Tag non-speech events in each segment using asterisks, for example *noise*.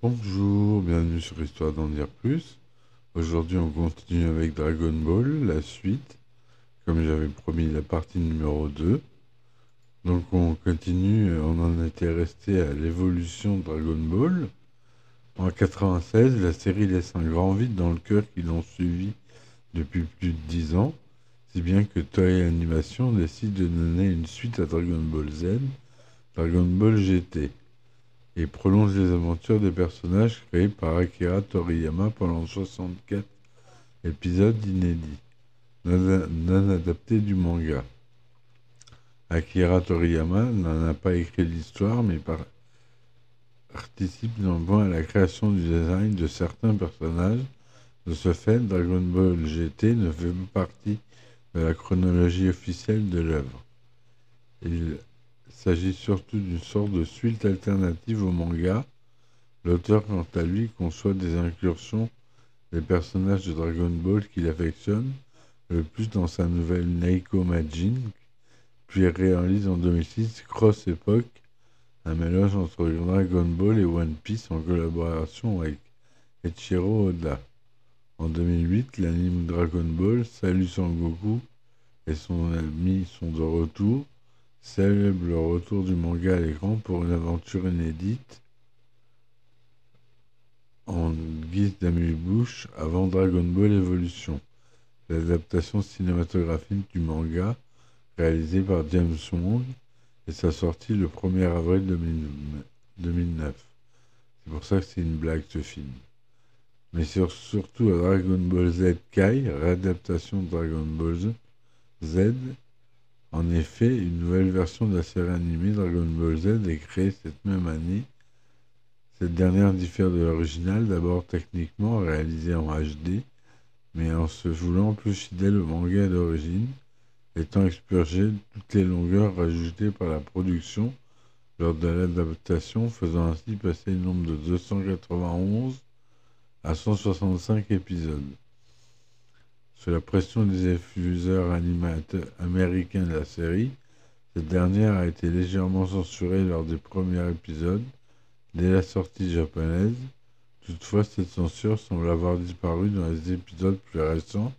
Bonjour, bienvenue sur Histoire d'en dire plus. Aujourd'hui, on continue avec Dragon Ball, la suite. Comme j'avais promis, la partie numéro 2. Donc, on continue, on en était resté à l'évolution de Dragon Ball. En 96, la série laisse un grand vide dans le cœur qui l'ont suivi depuis plus de 10 ans, si bien que Toei Animation décide de donner une suite à Dragon Ball Z, Dragon Ball GT et prolonge les aventures des personnages créés par Akira Toriyama pendant 64 épisodes inédits, non adaptés du manga. Akira Toriyama n'en a pas écrit l'histoire, mais participe néanmoins à la création du design de certains personnages. De ce fait, Dragon Ball GT ne fait pas partie de la chronologie officielle de l'œuvre. Il s'agit surtout d'une sorte de suite alternative au manga. L'auteur, quant à lui, conçoit des incursions des personnages de Dragon Ball qu'il affectionne le plus dans sa nouvelle Neiko Majin, puis réalise en 2006 Cross Epoch, un mélange entre Dragon Ball et One Piece en collaboration avec Echiro Oda. En 2008, l'anime Dragon Ball, Salut Goku et son ami sont de retour célèbre le retour du manga à l'écran pour une aventure inédite en guise d'amuse-bouche avant Dragon Ball Evolution, l'adaptation cinématographique du manga réalisée par James Wong et sa sortie le 1er avril 2009. C'est pour ça que c'est une blague ce film. Mais surtout à Dragon Ball Z Kai, réadaptation Dragon Ball Z en effet, une nouvelle version de la série animée Dragon Ball Z est créée cette même année. Cette dernière diffère de l'original, d'abord techniquement réalisée en HD, mais en se voulant plus fidèle au manga d'origine, étant expurgée toutes les longueurs rajoutées par la production lors de l'adaptation, faisant ainsi passer le nombre de 291 à 165 épisodes. Sous la pression des diffuseurs américains de la série, cette dernière a été légèrement censurée lors des premiers épisodes, dès la sortie japonaise. Toutefois, cette censure semble avoir disparu dans les épisodes plus récents.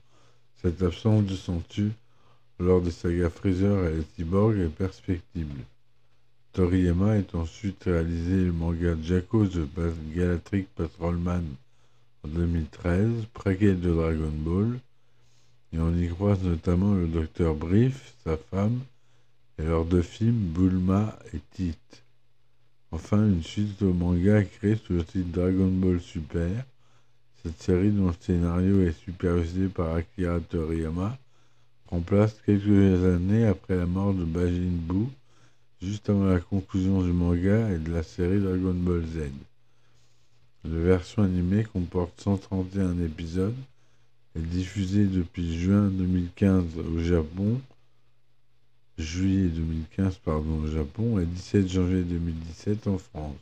Cette absence de censure lors des sagas Freezer et est perspectible. Toriyama a ensuite réalisé le manga Jacko The Galactic Patrolman en 2013, préquel de Dragon Ball, et on y croise notamment le docteur Brief, sa femme, et leurs deux films Bulma et Tite. Enfin, une suite au manga créée sous le titre Dragon Ball Super. Cette série, dont le scénario est supervisé par Akira Toriyama, prend place quelques années après la mort de Bajin Buu, juste avant la conclusion du manga et de la série Dragon Ball Z. La version animée comporte 131 épisodes est diffusée depuis juin 2015 au Japon, juillet 2015 pardon, au Japon et 17 janvier 2017 en France,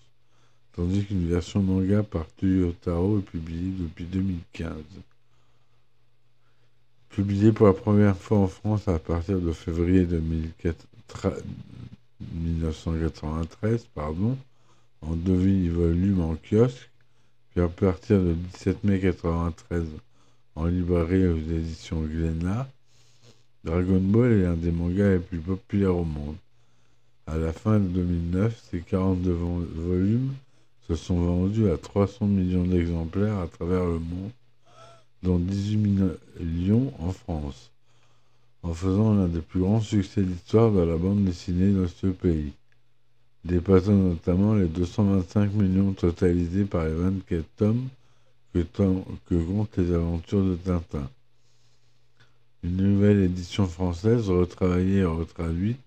tandis qu'une version manga par Toyotaro est publiée depuis 2015. Publiée pour la première fois en France à partir de février 1993, pardon, en deux volumes en kiosque, puis à partir de 17 mai 1993 en librairie aux éditions Glénat, Dragon Ball est l'un des mangas les plus populaires au monde. À la fin de 2009, ces 42 volumes se sont vendus à 300 millions d'exemplaires à travers le monde, dont 18 millions en France, en faisant l'un des plus grands succès d'histoire de la bande dessinée dans ce pays, dépassant notamment les 225 millions totalisés par les 24 tomes que, comptent les aventures de Tintin. Une nouvelle édition française, retravaillée et retraduite,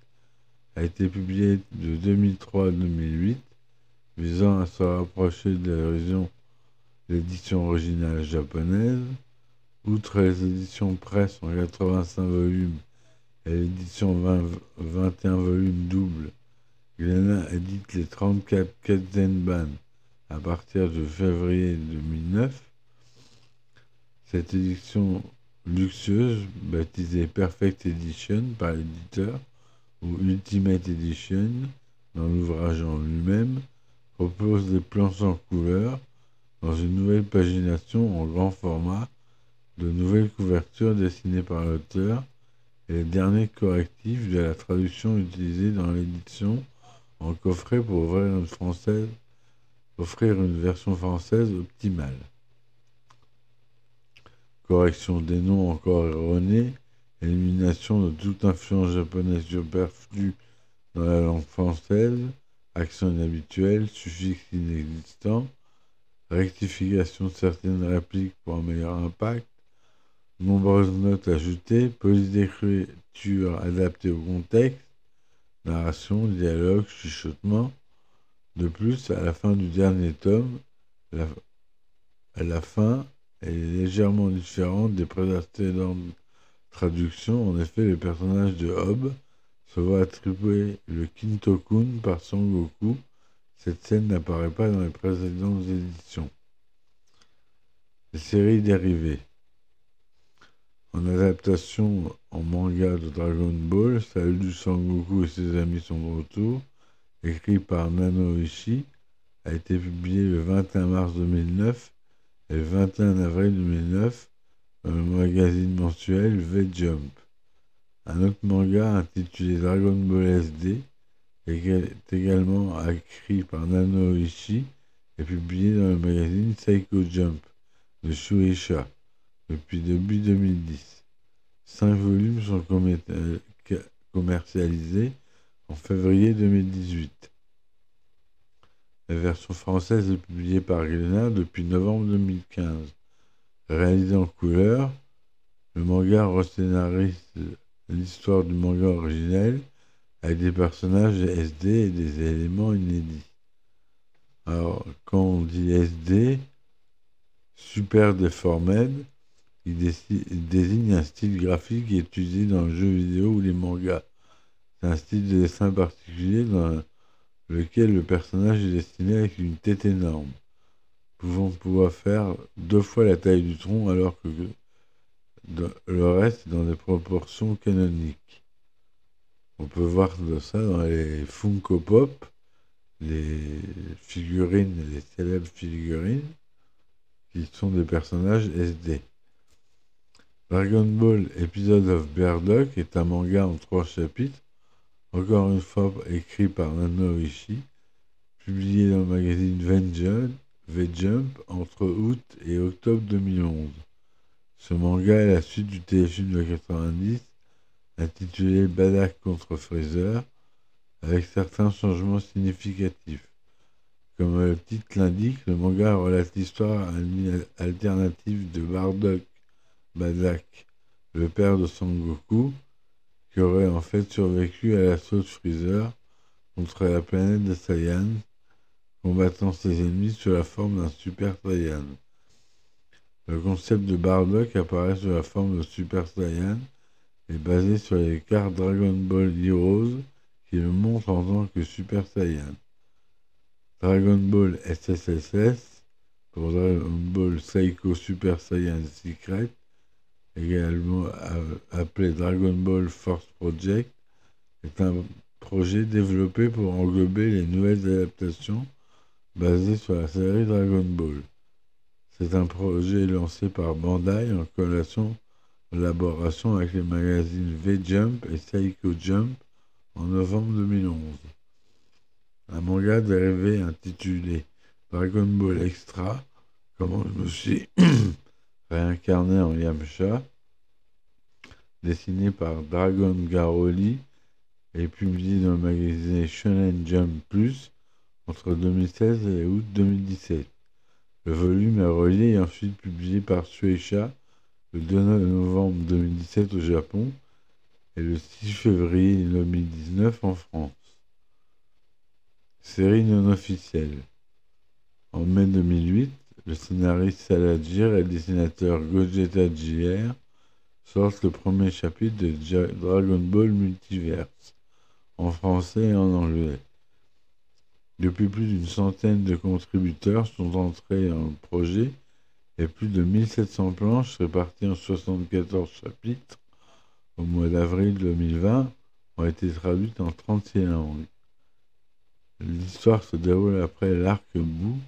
a été publiée de 2003 à 2008, visant à se rapprocher de l'édition originale japonaise. Outre les éditions presse en 85 volumes et l'édition 21 volumes double, Glénat édite les 34 Ketzenban à partir de février 2009. Cette édition luxueuse, baptisée Perfect Edition par l'éditeur, ou Ultimate Edition, dans l'ouvrage en lui-même, propose des planches en couleur dans une nouvelle pagination en grand format, de nouvelles couvertures dessinées par l'auteur et les derniers correctifs de la traduction utilisée dans l'édition en coffret pour ouvrir une, française, offrir une version française optimale. Correction des noms encore erronés, élimination de toute influence japonaise superflue dans la langue française, accent inhabituel, suffixe inexistant, rectification de certaines répliques pour un meilleur impact, nombreuses notes ajoutées, police d'écriture adaptée au contexte, narration, dialogue, chuchotement. De plus, à la fin du dernier tome, la, à la fin est légèrement différente des précédentes traductions. En effet, le personnage de Hob se voit attribuer le Kintokun par Son Goku. Cette scène n'apparaît pas dans les précédentes éditions. Les séries dérivées. En adaptation en manga de Dragon Ball, Salut du Sangoku et ses amis sont de écrit par Nano Ishii, a été publié le 21 mars 2009 et le 21 avril 2009 dans le magazine mensuel V-Jump. Un autre manga intitulé Dragon Ball SD est également écrit par Nano Ishii et publié dans le magazine Psycho Jump de Shueisha depuis début 2010. Cinq volumes sont euh, commercialisés en février 2018. La version française est publiée par Glénat depuis novembre 2015. Réalisé en couleur, le manga rescénarise l'histoire du manga originel avec des personnages SD et des éléments inédits. Alors, quand on dit SD, Super Deformed, il, désigne un style graphique utilisé dans le jeu vidéo ou les mangas. C'est un style de dessin particulier dans lequel le personnage est destiné avec une tête énorme, pouvant pouvoir faire deux fois la taille du tronc alors que le reste est dans des proportions canoniques. On peut voir ça dans les Funko Pop, les figurines, les célèbres figurines, qui sont des personnages SD. Dragon Ball Episode of Bear est un manga en trois chapitres, encore une fois écrit par Nano Ishii, publié dans le magazine V-Jump entre août et octobre 2011. Ce manga est la suite du téléfilm de 90 intitulé Badak contre Freezer, avec certains changements significatifs. Comme le titre l'indique, le manga relate l'histoire alternative de Bardock Badak, le père de Son Goku, qui aurait en fait survécu à l'assaut de Freezer contre la planète de Saiyan, combattant ses ennemis sous la forme d'un Super Saiyan. Le concept de Bardock apparaît sous la forme de Super Saiyan et basé sur les cartes Dragon Ball Heroes qui le montrent en tant que Super Saiyan. Dragon Ball SSSS pour Dragon Ball Psycho Super Saiyan Secret également appelé Dragon Ball Force Project, est un projet développé pour englober les nouvelles adaptations basées sur la série Dragon Ball. C'est un projet lancé par Bandai en collaboration avec les magazines V-Jump et Seiko Jump en novembre 2011. Un manga dérivé intitulé Dragon Ball Extra, comment je me suis *clears throat* réincarné en Yamcha, dessiné par Dragon Garoli et publié dans le magazine Shonen Jump Plus entre 2016 et août 2017. Le volume est relié et ensuite publié par Shueisha le 2 novembre 2017 au Japon et le 6 février 2019 en France. Série non officielle. En mai 2008, le scénariste Salajir et le dessinateur Gogeta JR sortent le premier chapitre de Dragon Ball Multiverse, en français et en anglais. Depuis plus d'une centaine de contributeurs sont entrés en projet et plus de 1700 planches réparties en 74 chapitres au mois d'avril 2020 ont été traduites en 36 langues. L'histoire se déroule après l'arc-bout,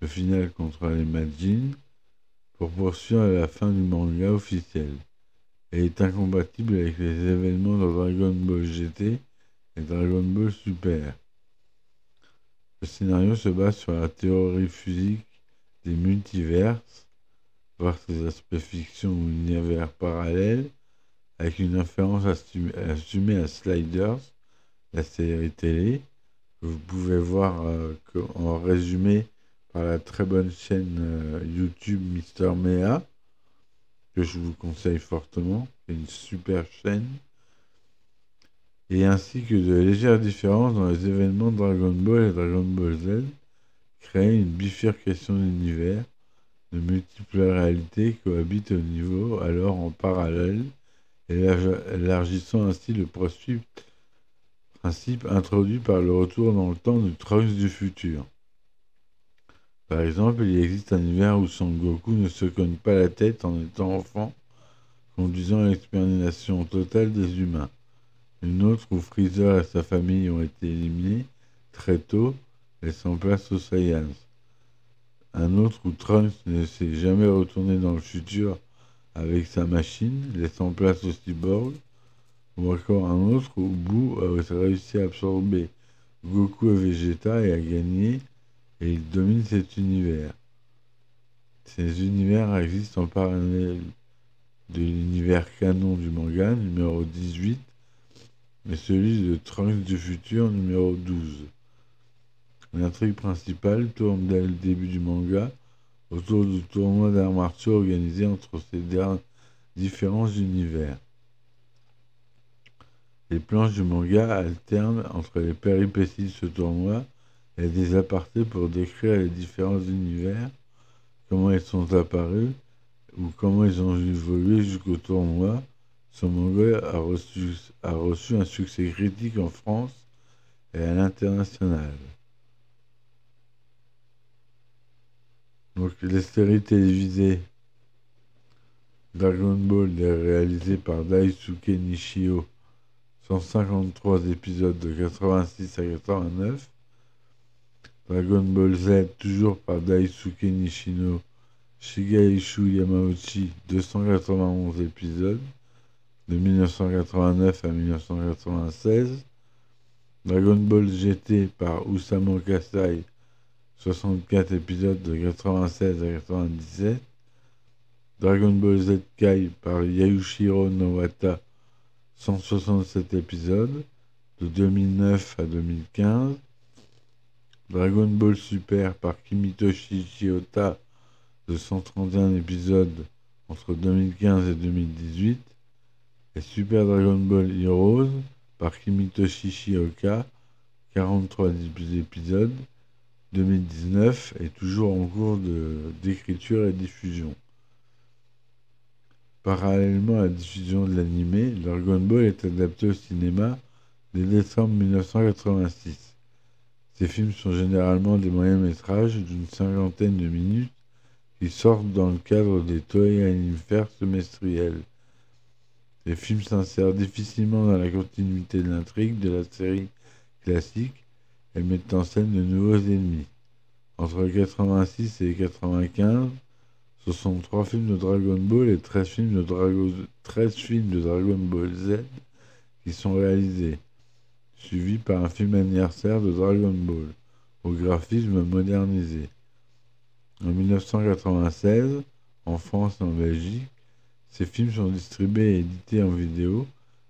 le final contre les Majin, pour poursuivre la fin du manga officiel, et est incompatible avec les événements de Dragon Ball GT et Dragon Ball Super. Le scénario se base sur la théorie physique des multiverses, voir ses aspects fiction ou univers parallèles, avec une inférence assumée à Sliders, la série télé, vous pouvez voir euh, en résumé la très bonne chaîne euh, YouTube Mister Mea, que je vous conseille fortement, c'est une super chaîne, et ainsi que de légères différences dans les événements Dragon Ball et Dragon Ball Z, créent une bifurcation d'univers, de multiples réalités cohabitent au niveau alors en parallèle, élargissant ainsi le principe introduit par le retour dans le temps du Trunks du futur. Par exemple, il existe un univers où Son Goku ne se cogne pas la tête en étant enfant, conduisant à l'extermination totale des humains. Une autre où Freezer et sa famille ont été éliminés très tôt, laissant place aux Saiyans. Un autre où Trunks ne s'est jamais retourné dans le futur avec sa machine, laissant place aux cyborgs ou encore un autre où Boo a réussi à absorber Goku et Vegeta et a gagné, et il domine cet univers. Ces univers existent en parallèle de l'univers canon du manga numéro 18 et celui de Trunks du futur numéro 12. L'intrigue principale tourne dès le début du manga autour du tournoi d'arts martiaux organisé entre ces différents univers. Les planches du manga alternent entre les péripéties de ce tournoi et des apartés pour décrire les différents univers, comment ils sont apparus ou comment ils ont évolué jusqu'au tournoi. Ce manga a reçu, un succès critique en France et à l'international. Donc les séries télévisées Dragon Ball est réalisé par Daisuke Nishio 153 épisodes de 86 à 89. Dragon Ball Z, toujours par Daisuke Nishino, Shigeishu Yamauchi, 291 épisodes, de 1989 à 1996. Dragon Ball GT par Usamo Kasai, 64 épisodes de 96 à 97. Dragon Ball Z Kai par Yayushiro Nowata, 167 épisodes, de 2009 à 2015. Dragon Ball Super par Kimitoshi Shiota, de 131 épisodes entre 2015 et 2018. Et Super Dragon Ball Heroes par Kimitoshi Shioka, 43 épisodes, 2019 et toujours en cours d'écriture et diffusion. Parallèlement à la diffusion de l'animé, Dragon Ball est adapté au cinéma dès décembre 1986. Ces films sont généralement des moyens métrages d'une cinquantaine de minutes qui sortent dans le cadre des Toei Animaires semestriels. Ces films s'insèrent difficilement dans la continuité de l'intrigue de la série classique et mettent en scène de nouveaux ennemis. Entre 86 et 95, ce sont trois films de Dragon Ball et 13 films de, films de Dragon Ball Z qui sont réalisés, suivis par un film anniversaire de Dragon Ball, au graphisme modernisé. En 1996, en France et en Belgique, ces films sont distribués et édités en vidéo,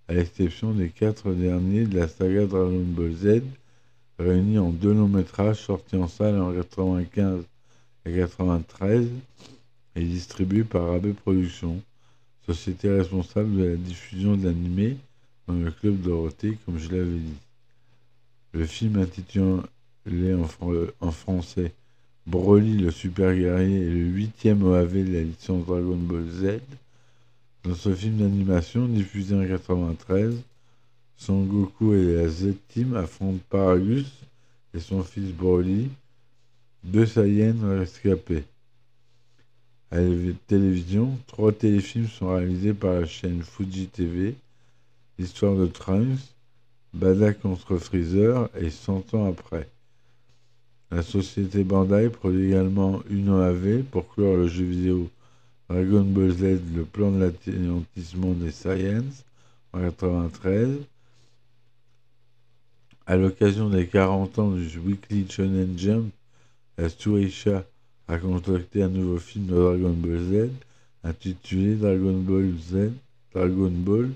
à l'exception des quatre derniers de la saga Dragon Ball Z, réunis en deux longs métrages sortis en salle en 1995 et 1993 et distribué par AB Productions, société responsable de la diffusion de l'animé dans le club Dorothée, comme je l'avais dit. Le film intitulé en, français Broly le super guerrier est le huitième OAV de la licence Dragon Ball Z. Dans ce film d'animation diffusé en 1993, Son Goku et la Z-Team affrontent Paragus et son fils Broly, deux Saiyans rescapés. À la télévision, trois téléfilms sont réalisés par la chaîne Fuji TV L'histoire de Trunks, Bada contre Freezer et 100 ans après. La société Bandai produit également une OAV pour clore le jeu vidéo Dragon Ball Z, le plan de l'anéantissement des Saiyans en 1993. À l'occasion des 40 ans du Weekly Shonen Jump, la Shueisha a concocté un nouveau film de Dragon Ball Z intitulé Dragon Ball Z, Dragon Ball,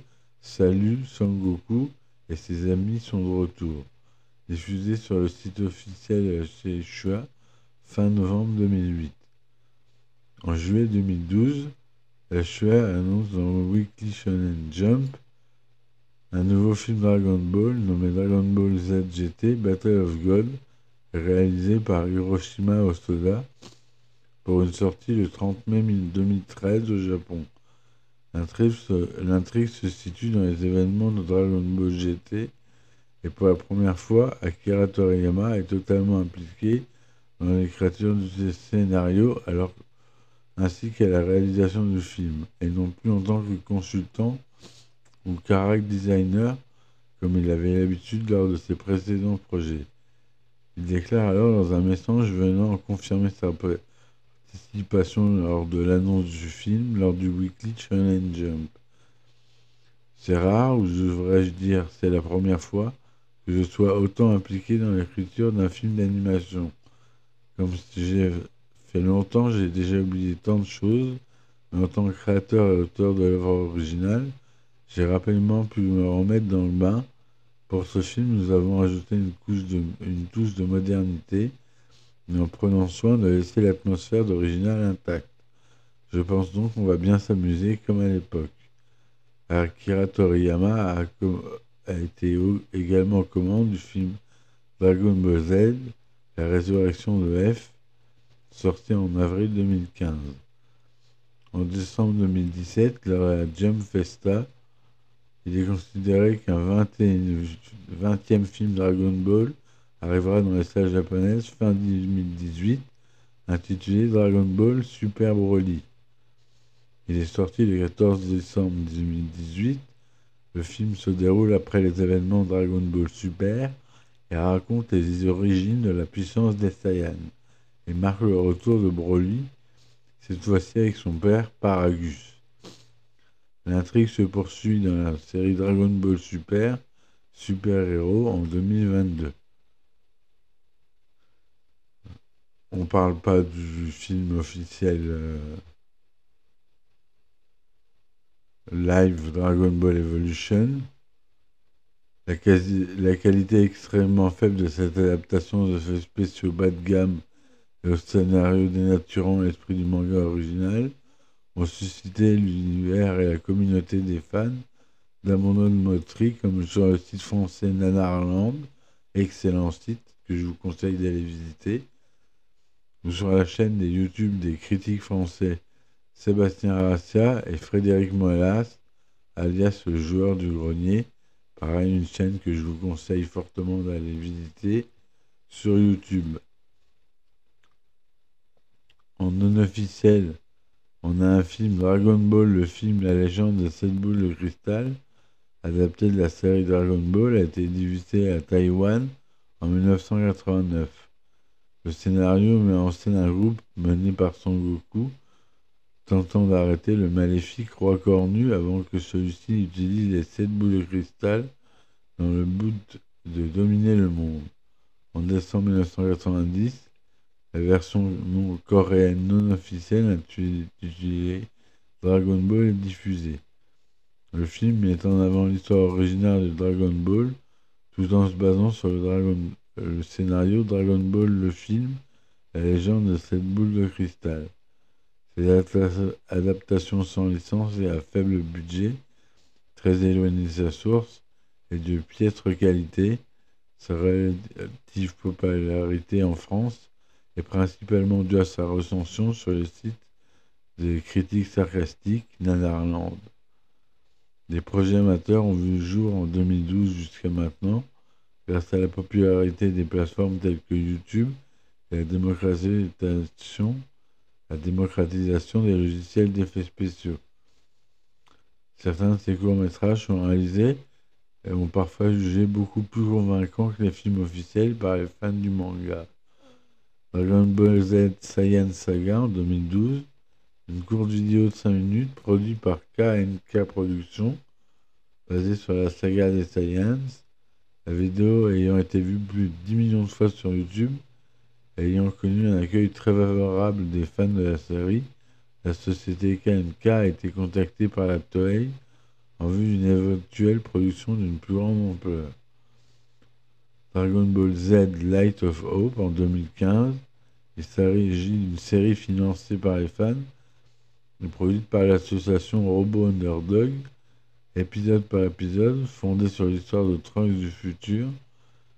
Salut Sangoku et ses amis sont de retour. Diffusé sur le site officiel de la Shueisha fin novembre 2008. En juillet 2012, la Shueisha annonce dans Weekly Shonen Jump un nouveau film Dragon Ball nommé Dragon Ball Z GT Battle of God, réalisé par Hiroshima Osoda pour une sortie le 30 mai 2013 au Japon. L'intrigue se situe dans les événements de Dragon Ball GT et pour la première fois, Akira Toriyama est totalement impliqué dans l'écriture du scénario alors, ainsi qu'à la réalisation du film, et non plus en tant que consultant ou character designer, comme il avait l'habitude lors de ses précédents projets. Il déclare alors dans un message venant confirmer sa participation lors de l'annonce du film lors du Weekly Challenge Jump. C'est rare, ou devrais-je dire c'est la première fois, que je sois autant impliqué dans l'écriture d'un film d'animation. Comme j'ai fait longtemps, j'ai déjà oublié tant de choses, mais en tant que créateur et auteur de l'œuvre originale, j'ai rapidement pu me remettre dans le bain. Pour ce film, nous avons ajouté une, couche une touche de modernité, en prenant soin de laisser l'atmosphère d'original intacte. Je pense donc qu'on va bien s'amuser comme à l'époque. Akira Toriyama a, a été également aux commandes du film Dragon Ball Z, La résurrection de F, sorti en avril 2015. En décembre 2017, lors de la Jump Festa, il est considéré qu'un 20e film Dragon Ball arrivera dans les salles japonaises fin 2018, intitulé Dragon Ball Super Broly. Il est sorti le 14 décembre 2018. Le film se déroule après les événements Dragon Ball Super et raconte les origines de la puissance des Saiyans et marque le retour de Broly, cette fois-ci avec son père Paragus. L'intrigue se poursuit dans la série Dragon Ball Super, Super Hero en 2022. On parle pas du film officiel euh, live Dragon Ball Evolution. La, qualité extrêmement faible de cette adaptation de ce spéciaux bas de gamme et au scénario dénaturant l'esprit du manga original ont suscité l'univers et la communauté des fans d'abandon de moterie, comme sur le site français Nanarland, excellent site que je vous conseille d'aller visiter, ou sur la chaîne des YouTube des critiques français Sébastien Rassia et Frédéric Moelas, alias le joueur du grenier, pareil une chaîne que je vous conseille fortement d'aller visiter sur YouTube. En non officiel, on a un film Dragon Ball, le film La légende de cette boule de cristal, adapté de la série Dragon Ball, a été diffusé à Taïwan en 1989. Le scénario met en scène un groupe mené par Son Goku, tentant d'arrêter le maléfique roi cornu avant que celui-ci utilise les sept boules de cristal dans le but de dominer le monde. En décembre 1990, la version coréenne non officielle intitulée Dragon Ball est diffusée. Le film met en avant l'histoire originale de Dragon Ball tout en se basant sur le, le scénario Dragon Ball le film, la légende de cette boule de cristal. Ces adaptations sans licence et à faible budget, très éloignées de sa source et de piètre qualité, sa relative popularité en France est principalement dû à sa recension sur le site des critiques sarcastiques Nanarland. Des projets amateurs ont vu le jour en 2012 jusqu'à maintenant grâce à la popularité des plateformes telles que YouTube et la démocratisation, des logiciels d'effets spéciaux. Certains de ces courts-métrages sont réalisés et ont parfois jugé beaucoup plus convaincants que les films officiels par les fans du manga. Dragon Ball Z Saiyan Saga en 2012, une courte vidéo de 5 minutes produite par KNK Productions, basée sur la saga des Saiyans, la vidéo ayant été vue plus de 10 millions de fois sur YouTube, ayant connu un accueil très favorable des fans de la série, la société KNK a été contactée par la Toei en vue d'une éventuelle production d'une plus grande ampleur. Dragon Ball Z Light of Hope en 2015. Il s'agit d'une série financée par les fans et produite par l'association Robo Underdog, épisode par épisode, fondée sur l'histoire de Trunks du futur.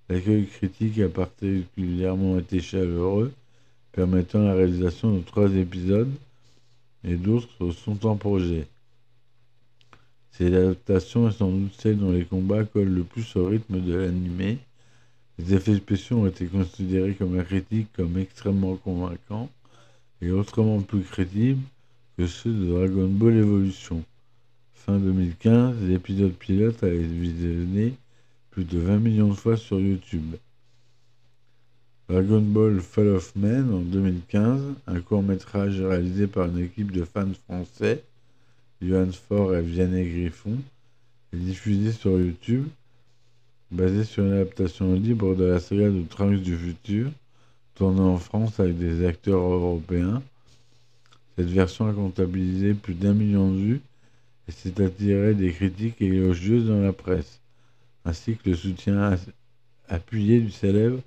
L'accueil critique a particulièrement été chaleureux, permettant la réalisation de trois épisodes et d'autres sont en projet. Cette adaptation est sans doute celle dont les combats collent le plus au rythme de l'animé. Les effets spéciaux ont été considérés comme la critique comme extrêmement convaincants et autrement plus crédibles que ceux de Dragon Ball Evolution. Fin 2015, l'épisode pilote a été visionné plus de 20 millions de fois sur YouTube. Dragon Ball Fall of Man en 2015, un court métrage réalisé par une équipe de fans français Johan Faure et Vianney Griffon, est diffusé sur YouTube, basé sur une adaptation libre de la saga de Trunks du futur, tournée en France avec des acteurs européens. Cette version a comptabilisé plus d'un million de vues et s'est attiré des critiques élogieuses dans la presse, ainsi que le soutien appuyé du célèbre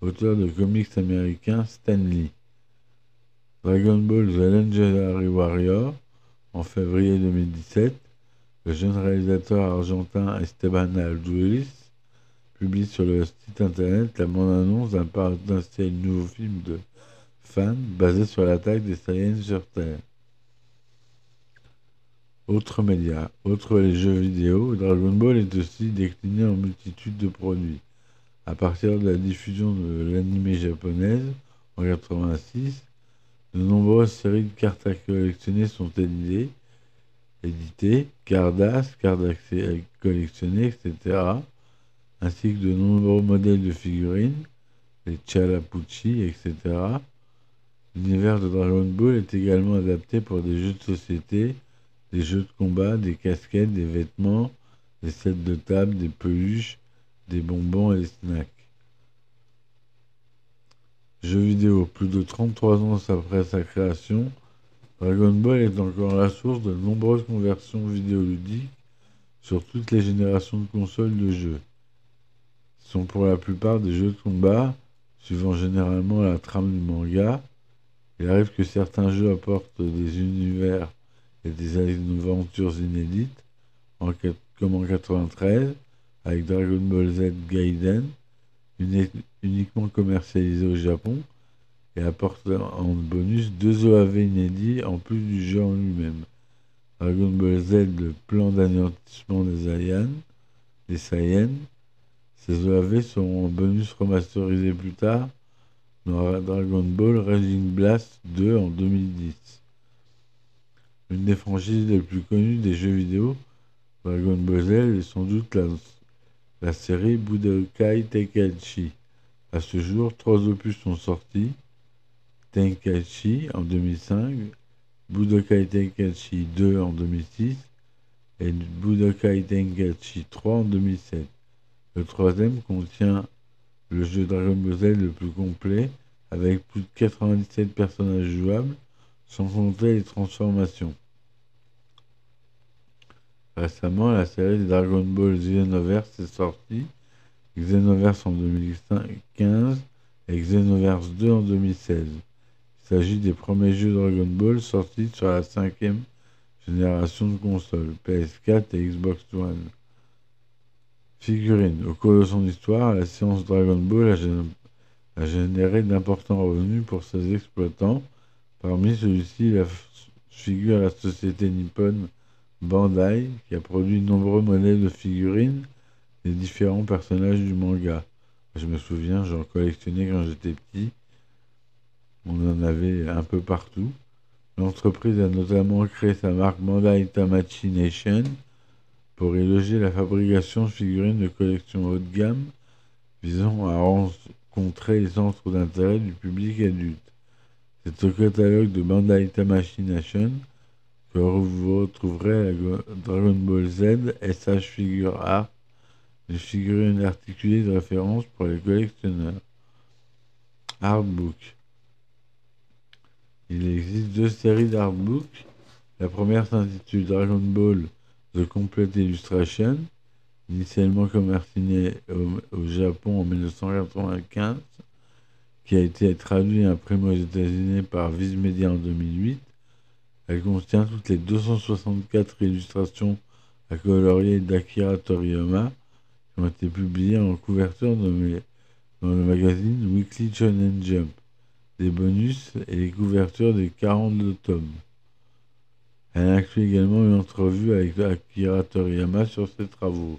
auteur de comics américain Stan Lee. Dragon Ball The Legendary Warrior en février 2017, le jeune réalisateur argentin Esteban Alduris publie sur le site internet la bande-annonce d'un potentiel nouveau film de fans basé sur l'attaque des Saiyans sur Terre. Autres médias, autres les jeux vidéo, Dragon Ball est aussi décliné en multitude de produits. À partir de la diffusion de l'animé japonaise en 1986, de nombreuses séries de cartes à collectionner sont éditées, cardas, cartes à collectionner, etc., ainsi que de nombreux modèles de figurines, les Chalapucci, etc. L'univers de Dragon Ball est également adapté pour des jeux de société, des jeux de combat, des casquettes, des vêtements, des sets de table, des peluches, des bonbons et des snacks. Jeux vidéo, plus de 33 ans après sa création, Dragon Ball est encore la source de nombreuses conversions vidéoludiques sur toutes les générations de consoles de jeux. Ce sont pour la plupart des jeux de combat, suivant généralement la trame du manga. Il arrive que certains jeux apportent des univers et des aventures inédites, comme en 93 avec Dragon Ball Z Gaiden, uniquement commercialisé au Japon, et apporte en bonus deux OAV inédits en plus du jeu en lui-même. Dragon Ball Z, le plan d'anéantissement des Saiyans, des Saiyans. Ces OAV seront en bonus remasterisés plus tard dans Dragon Ball Raging Blast 2 en 2010. Une des franchises les plus connues des jeux vidéo, Dragon Ball Z est sans doute la la série Budokai Tenkaichi. À ce jour, trois opus sont sortis. Tenkaichi en 2005, Budokai Tenkaichi 2 en 2006 et Budokai Tenkaichi 3 en 2007. Le troisième contient le jeu Dragon Ball Z le plus complet avec plus de 97 personnages jouables sans compter les transformations. Récemment, la série Dragon Ball Xenoverse est sortie. Xenoverse en 2015 et Xenoverse 2 en 2016. Il s'agit des premiers jeux Dragon Ball sortis sur la cinquième génération de consoles, PS4 et Xbox One. Figurine. Au cours de son histoire, la séance Dragon Ball a, généré d'importants revenus pour ses exploitants. Parmi ceux-ci, la figure la société nippone Bandai, qui a produit de nombreux modèles de figurines des différents personnages du manga. Je me souviens, j'en collectionnais quand j'étais petit. On en avait un peu partout. L'entreprise a notamment créé sa marque Bandai Tamachi Nation pour éloger la fabrication de figurines de collection haut de gamme visant à contrer les centres d'intérêt du public adulte. C'est au catalogue de Bandai Tamashii Nation que vous retrouverez la Dragon Ball Z SH Figure Art, une figurine articulée de référence pour les collectionneurs. Artbook. Il existe deux séries d'artbooks. La première s'intitule Dragon Ball The Complete Illustration, initialement commercialisée au, Japon en 1995, qui a été traduit et imprimé aux États-Unis par Viz Media en 2008. Elle contient toutes les 264 illustrations à colorier d'Akira Toriyama qui ont été publiées en couverture dans, le magazine Weekly Shonen Jump, des bonus et les couvertures des 42 tomes. Elle inclut également une entrevue avec Akira Toriyama sur ses travaux.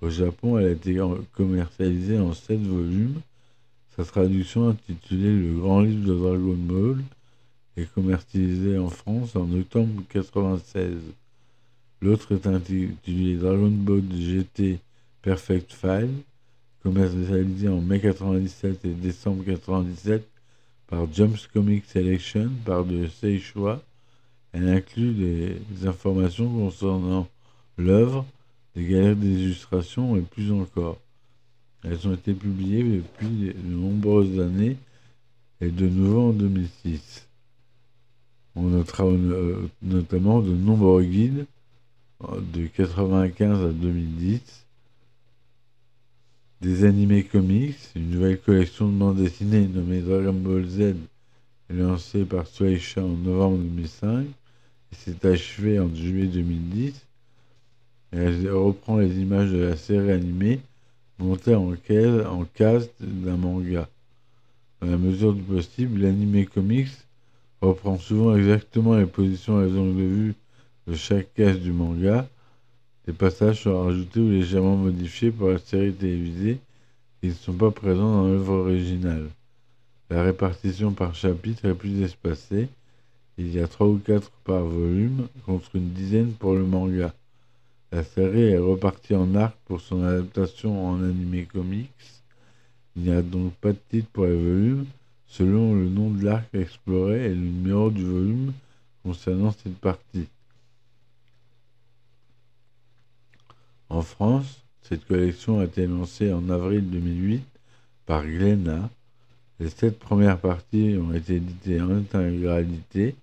Au Japon, elle a été commercialisée en 7 volumes. Sa traduction intitulée Le Grand Livre de Dragon Ball est commercialisé en France en octobre 1996. L'autre est intitulé Dragon Ball GT Perfect File, commercialisé en mai 1997 et décembre 1997 par Jumps Comic Selection par de Seishua. Elle inclut des informations concernant l'œuvre, des galeries d'illustration et plus encore. Elles ont été publiées depuis de nombreuses années et de nouveau en 2006. On notera euh, notamment de nombreux guides euh, de 1995 à 2010, des animés comics, une nouvelle collection de bandes dessinées nommée Dragon Ball Z lancée par Shueisha en novembre 2005 et s'est achevée en juillet 2010. elle reprend les images de la série animée montée en, en case d'un manga. Dans la mesure du possible, l'animé comics reprend souvent exactement les positions et les angles de vue de chaque case du manga. Les passages sont rajoutés ou légèrement modifiés pour la série télévisée qui ne sont pas présents dans l'œuvre originale. La répartition par chapitre est plus espacée. Il y a trois ou quatre par volume contre une dizaine pour le manga. La série est repartie en arc pour son adaptation en animé comics. Il n'y a donc pas de titre pour les volumes, selon le nom de l'arc exploré et le numéro du volume concernant cette partie. En France, cette collection a été lancée en avril 2008 par Glénat. Les sept premières parties ont été éditées en intégralité.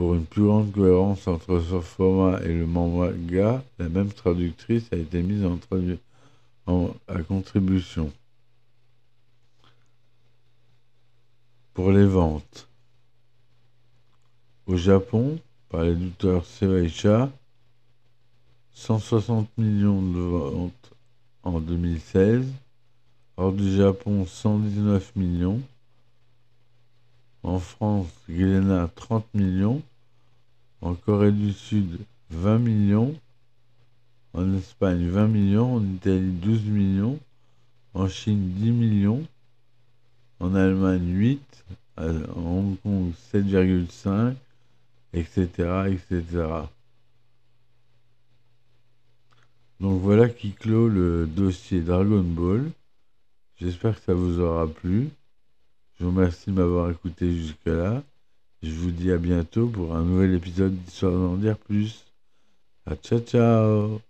Pour une plus grande cohérence entre ce format et le manga, la même traductrice a été mise à contribution. pour les ventes. Au Japon, par l'éditeur Sewaisha, 160 millions de ventes en 2016. Hors du Japon, 119 millions. En France, Glénat, 30 millions. En Corée du Sud, 20 millions. En Espagne, 20 millions. En Italie, 12 millions. En Chine, 10 millions en Allemagne 8, en Hong Kong 7,5, etc., etc. Donc voilà qui clôt le dossier Dragon Ball. J'espère que ça vous aura plu. Je vous remercie de m'avoir écouté jusqu'à là. Je vous dis à bientôt pour un nouvel épisode d'Histoire d'en dire plus. À ciao ciao